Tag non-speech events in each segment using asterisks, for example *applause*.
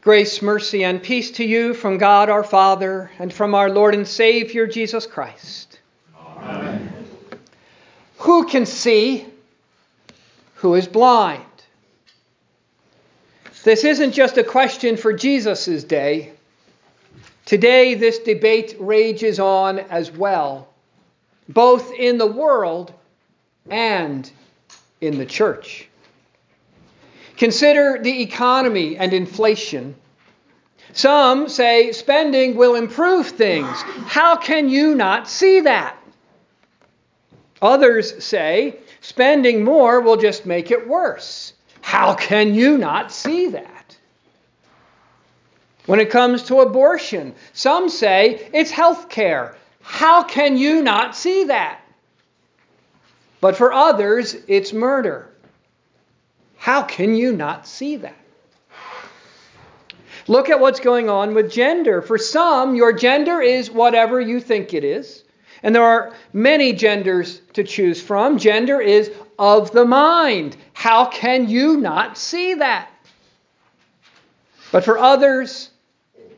Grace, mercy, and peace to you from God our Father and from our Lord and Savior Jesus Christ. Amen. Who can see? Who is blind? This isn't just a question for Jesus' day. Today, this debate rages on as well, both in the world and in the church. Consider the economy and inflation. Some say spending will improve things. How can you not see that? Others say spending more will just make it worse. How can you not see that? When it comes to abortion, some say it's health care. How can you not see that? But for others, it's murder. How can you not see that? Look at what's going on with gender. For some, your gender is whatever you think it is. And there are many genders to choose from. Gender is of the mind. How can you not see that? But for others,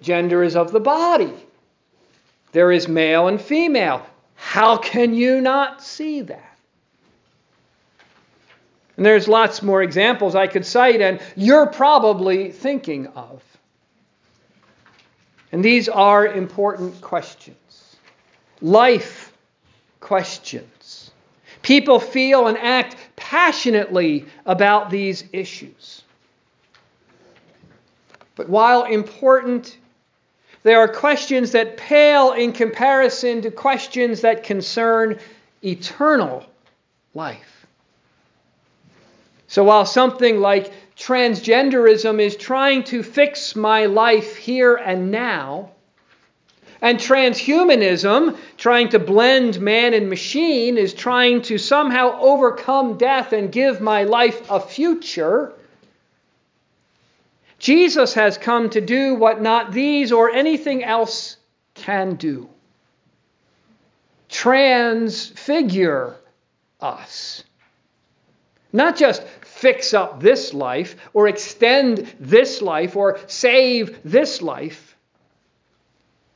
gender is of the body. There is male and female. How can you not see that? And there's lots more examples I could cite, and you're probably thinking of. And these are important questions. Life questions. People feel and act passionately about these issues. But while important, there are questions that pale in comparison to questions that concern eternal life. So while something like transgenderism is trying to fix my life here and now, and transhumanism, trying to blend man and machine, is trying to somehow overcome death and give my life a future. Jesus has come to do what not these or anything else can do transfigure us. Not just fix up this life or extend this life or save this life,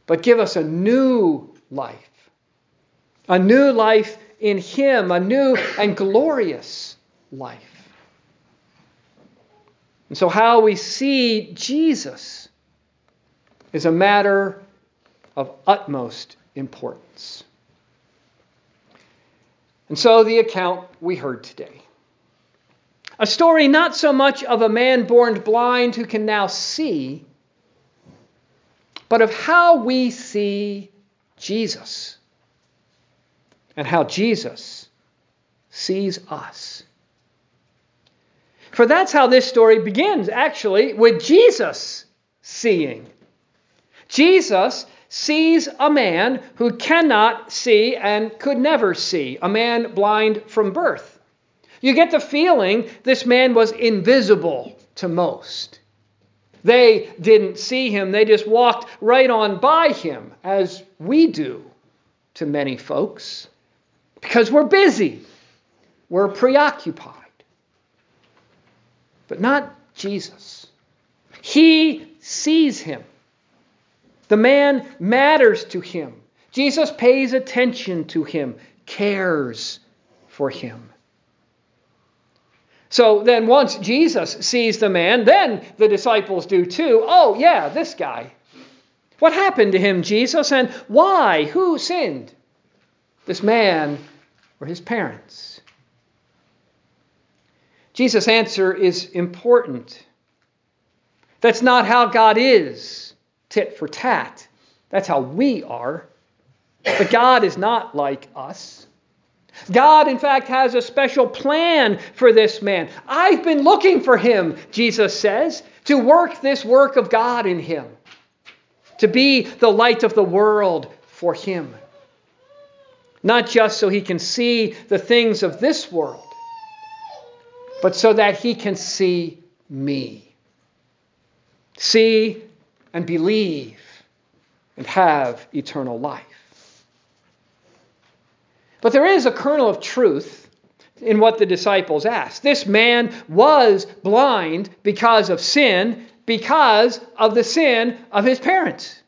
but give us a new life. A new life in Him, a new and glorious life. And so, how we see Jesus is a matter of utmost importance. And so, the account we heard today a story not so much of a man born blind who can now see, but of how we see Jesus and how Jesus sees us. For that's how this story begins, actually, with Jesus seeing. Jesus sees a man who cannot see and could never see, a man blind from birth. You get the feeling this man was invisible to most. They didn't see him, they just walked right on by him, as we do to many folks, because we're busy, we're preoccupied. But not Jesus. He sees him. The man matters to him. Jesus pays attention to him, cares for him. So then, once Jesus sees the man, then the disciples do too. Oh, yeah, this guy. What happened to him, Jesus, and why? Who sinned? This man or his parents? Jesus' answer is important. That's not how God is, tit for tat. That's how we are. But God is not like us. God, in fact, has a special plan for this man. I've been looking for him, Jesus says, to work this work of God in him, to be the light of the world for him. Not just so he can see the things of this world, but so that he can see me. See and believe and have eternal life. But there is a kernel of truth in what the disciples asked. This man was blind because of sin, because of the sin of his parents,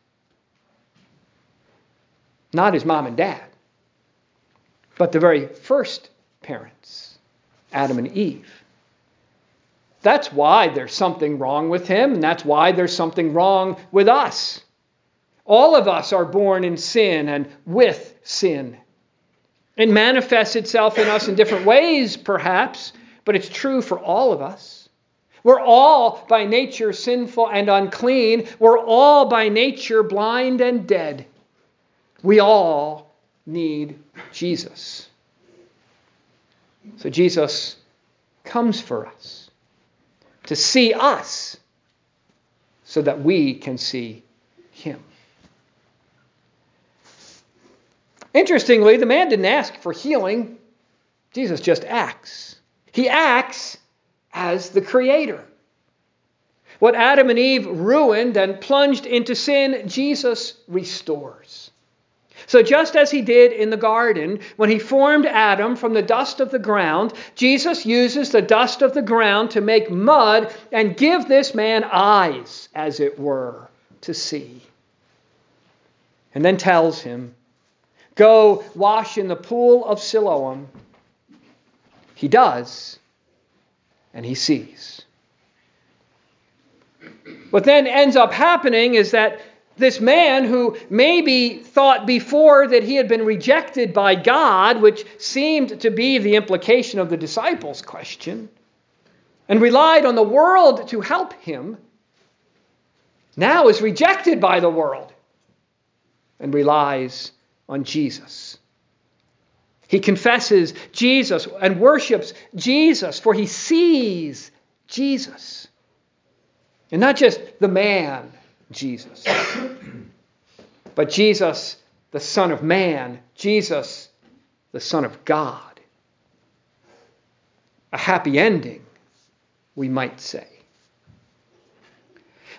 not his mom and dad, but the very first parents, Adam and Eve. That's why there's something wrong with him, and that's why there's something wrong with us. All of us are born in sin and with sin. It manifests itself in us in different ways, perhaps, but it's true for all of us. We're all by nature sinful and unclean. We're all by nature blind and dead. We all need Jesus. So Jesus comes for us to see us so that we can see him. Interestingly, the man didn't ask for healing, Jesus just acts. He acts as the creator. What Adam and Eve ruined and plunged into sin, Jesus restores. So, just as he did in the garden when he formed Adam from the dust of the ground, Jesus uses the dust of the ground to make mud and give this man eyes, as it were, to see. And then tells him, Go wash in the pool of Siloam. He does, and he sees. What then ends up happening is that this man who maybe thought before that he had been rejected by God, which seemed to be the implication of the disciples' question, and relied on the world to help him, now is rejected by the world and relies on Jesus. He confesses Jesus and worships Jesus, for he sees Jesus. And not just the man, Jesus, *clears throat* but Jesus, the Son of Man, Jesus, the Son of God. A happy ending, we might say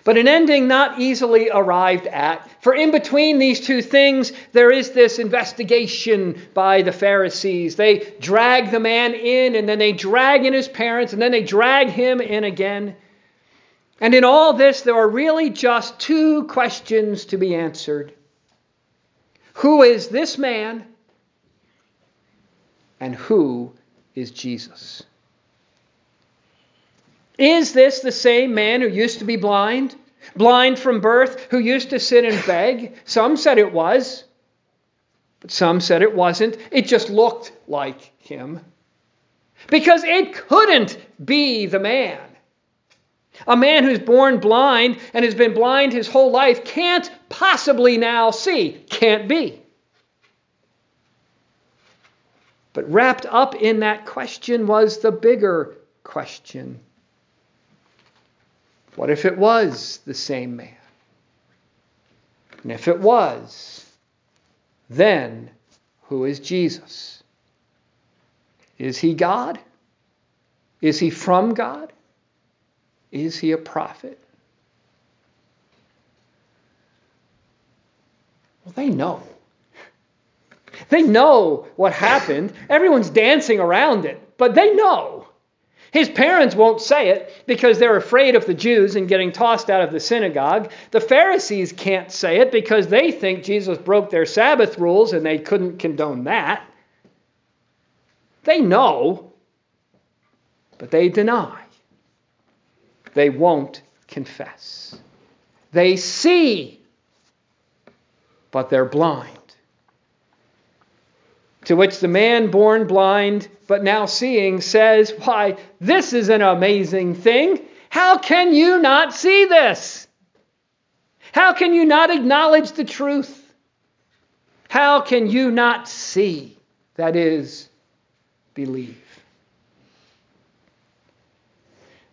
but an ending not easily arrived at. For in between these two things, there is this investigation by the Pharisees. They drag the man in, and then they drag in his parents, and then they drag him in again. And in all this, there are really just two questions to be answered Who is this man? And who is Jesus? Is this the same man who used to be blind? Blind from birth, who used to sit and beg? Some said it was, but some said it wasn't. It just looked like him. Because it couldn't be the man. A man who's born blind and has been blind his whole life can't possibly now see. Can't be. But wrapped up in that question was the bigger question what if it was the same man? And if it was, then who is Jesus? Is he God? Is he from God? Is he a prophet? Well, they know. They know what happened. Everyone's dancing around it, but they know. His parents won't say it because they're afraid of the Jews and getting tossed out of the synagogue. The Pharisees can't say it because they think Jesus broke their Sabbath rules and they couldn't condone that. They know, but they deny. They won't confess. They see, but they're blind. To which the man born blind but now seeing says, Why, this is an amazing thing. How can you not see this? How can you not acknowledge the truth? How can you not see? That is, believe.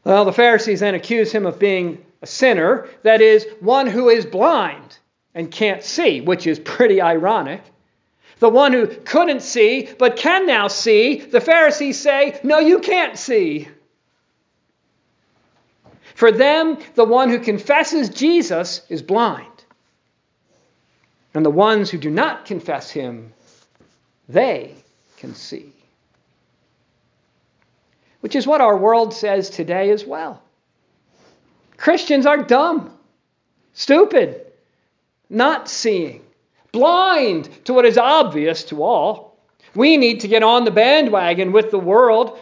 Well, the Pharisees then accuse him of being a sinner, that is, one who is blind and can't see, which is pretty ironic. The one who couldn't see but can now see, the Pharisees say, No, you can't see. For them, the one who confesses Jesus is blind. And the ones who do not confess him, they can see. which is what our world says today as well. Christians are dumb, stupid, not seeing, blind to what is obvious to all. We need to get on the bandwagon with the world.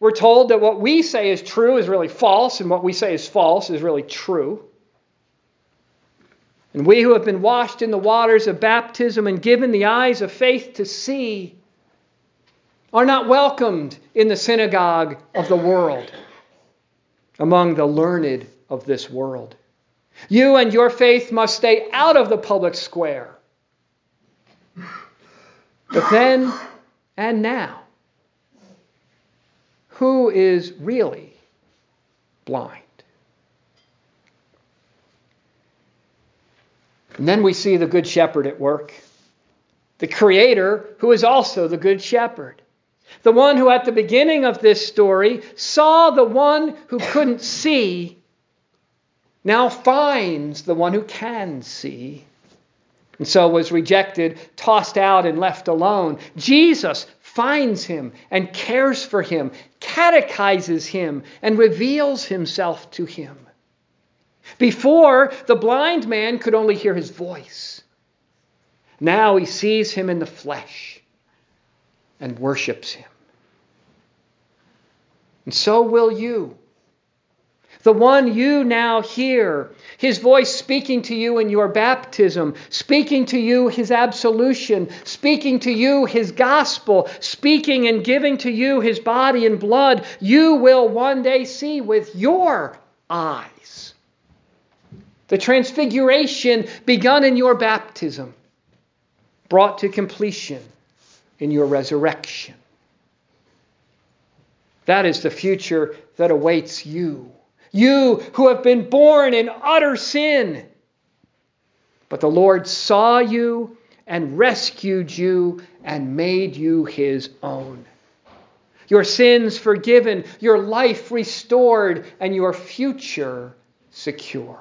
We're told that what we say is true is really false, and what we say is false is really true. And we who have been washed in the waters of baptism and given the eyes of faith to see are not welcomed in the synagogue of the world among the learned of this world. You and your faith must stay out of the public square. But then and now, who is really blind? And then we see the Good Shepherd at work, the Creator who is also the Good Shepherd. The one who, at the beginning of this story, saw the one who couldn't see, now finds the one who can see. And so was rejected, tossed out, and left alone. Jesus finds him and cares for him, catechizes him, and reveals himself to him. Before, the blind man could only hear his voice. Now he sees him in the flesh and worships him. And so will you. The one you now hear, his voice speaking to you in your baptism, speaking to you his absolution, speaking to you his gospel, speaking and giving to you his body and blood, you will one day see with your eyes. The transfiguration begun in your baptism, brought to completion in your resurrection. That is the future that awaits you. You who have been born in utter sin. But the Lord saw you and rescued you and made you his own. Your sins forgiven, your life restored, and your future secure.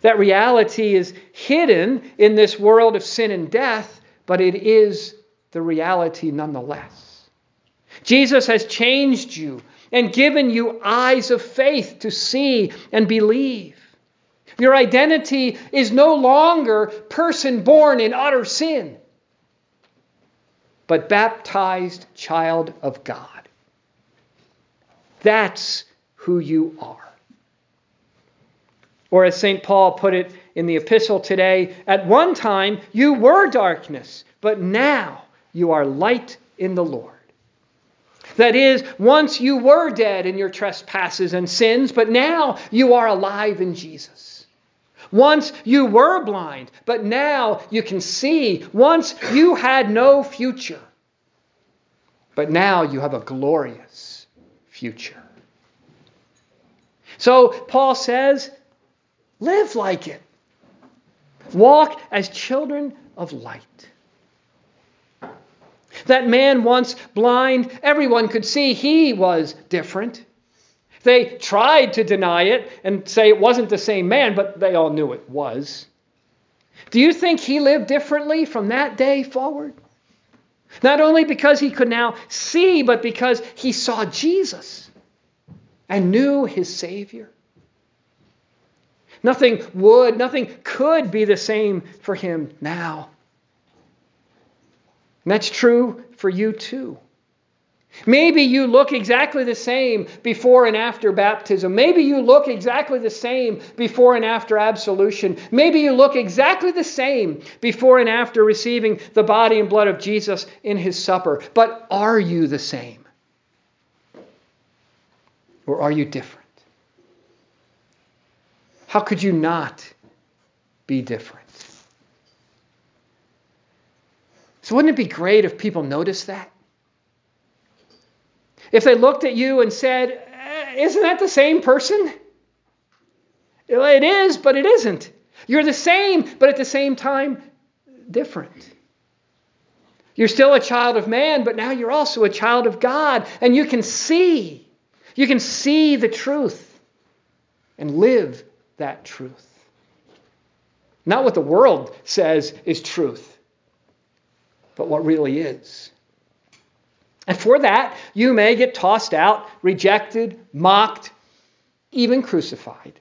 That reality is hidden in this world of sin and death, but it is the reality nonetheless. Jesus has changed you and given you eyes of faith to see and believe. Your identity is no longer person born in utter sin, but baptized child of God. That's who you are. Or as St. Paul put it in the epistle today, at one time you were darkness, but now you are light in the Lord. That is, once you were dead in your trespasses and sins, but now you are alive in Jesus. Once you were blind, but now you can see. Once you had no future, but now you have a glorious future. So Paul says, live like it. Walk as children of light. That man, once blind, everyone could see he was different. They tried to deny it and say it wasn't the same man, but they all knew it was. Do you think he lived differently from that day forward? Not only because he could now see, but because he saw Jesus and knew his Savior. Nothing would, nothing could be the same for him now. And that's true for you too. Maybe you look exactly the same before and after baptism. Maybe you look exactly the same before and after absolution. Maybe you look exactly the same before and after receiving the body and blood of Jesus in his supper. But are you the same? Or are you different? How could you not be different? So, wouldn't it be great if people noticed that? If they looked at you and said, eh, Isn't that the same person? It is, but it isn't. You're the same, but at the same time, different. You're still a child of man, but now you're also a child of God, and you can see. You can see the truth and live that truth. Not what the world says is truth, but what really is. And for that, you may get tossed out, rejected, mocked, even crucified.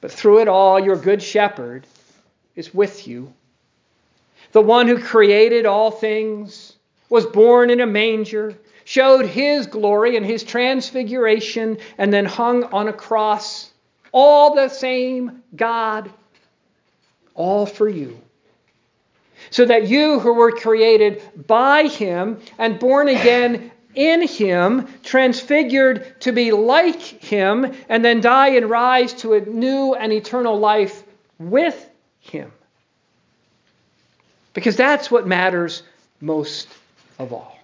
But through it all, your good shepherd is with you. The one who created all things was born in a manger, showed his glory and his transfiguration, and then hung on a cross. All the same God, all for you so that you who were created by him and born again in him, transfigured to be like him, and then die and rise to a new and eternal life with him. Because that's what matters most of all.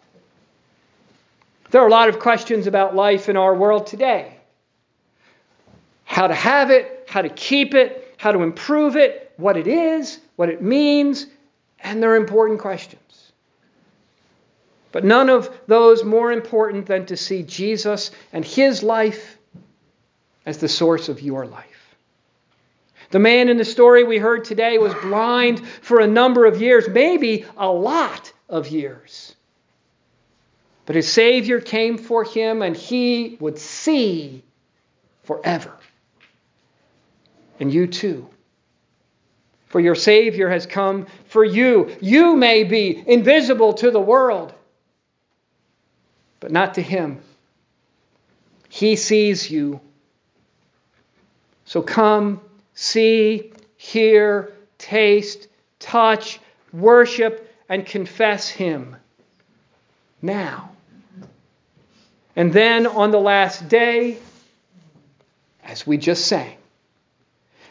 There are a lot of questions about life in our world today how to have it, how to keep it, how to improve it, what it is, what it means, and they're important questions. But none of those more important than to see Jesus and his life as the source of your life. The man in the story we heard today was blind for a number of years, maybe a lot of years. But his Savior came for him and he would see forever. And you too for your Savior has come for you. You may be invisible to the world, but not to Him. He sees you. So come, see, hear, taste, touch, worship, and confess Him now. And then on the last day, as we just sang,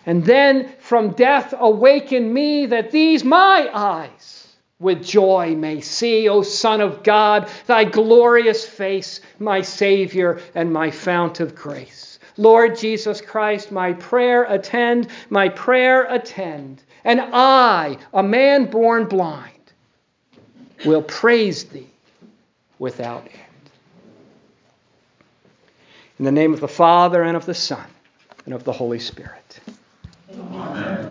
and then from death awaken me that these my eyes with joy may see, O Son of God, thy glorious face, my Savior and my fount of grace. Lord Jesus Christ, my prayer attend, my prayer attend. And I, a man born blind, will praise thee without end. In the name of the Father, and of the Son, and of the Holy Spirit. Amen.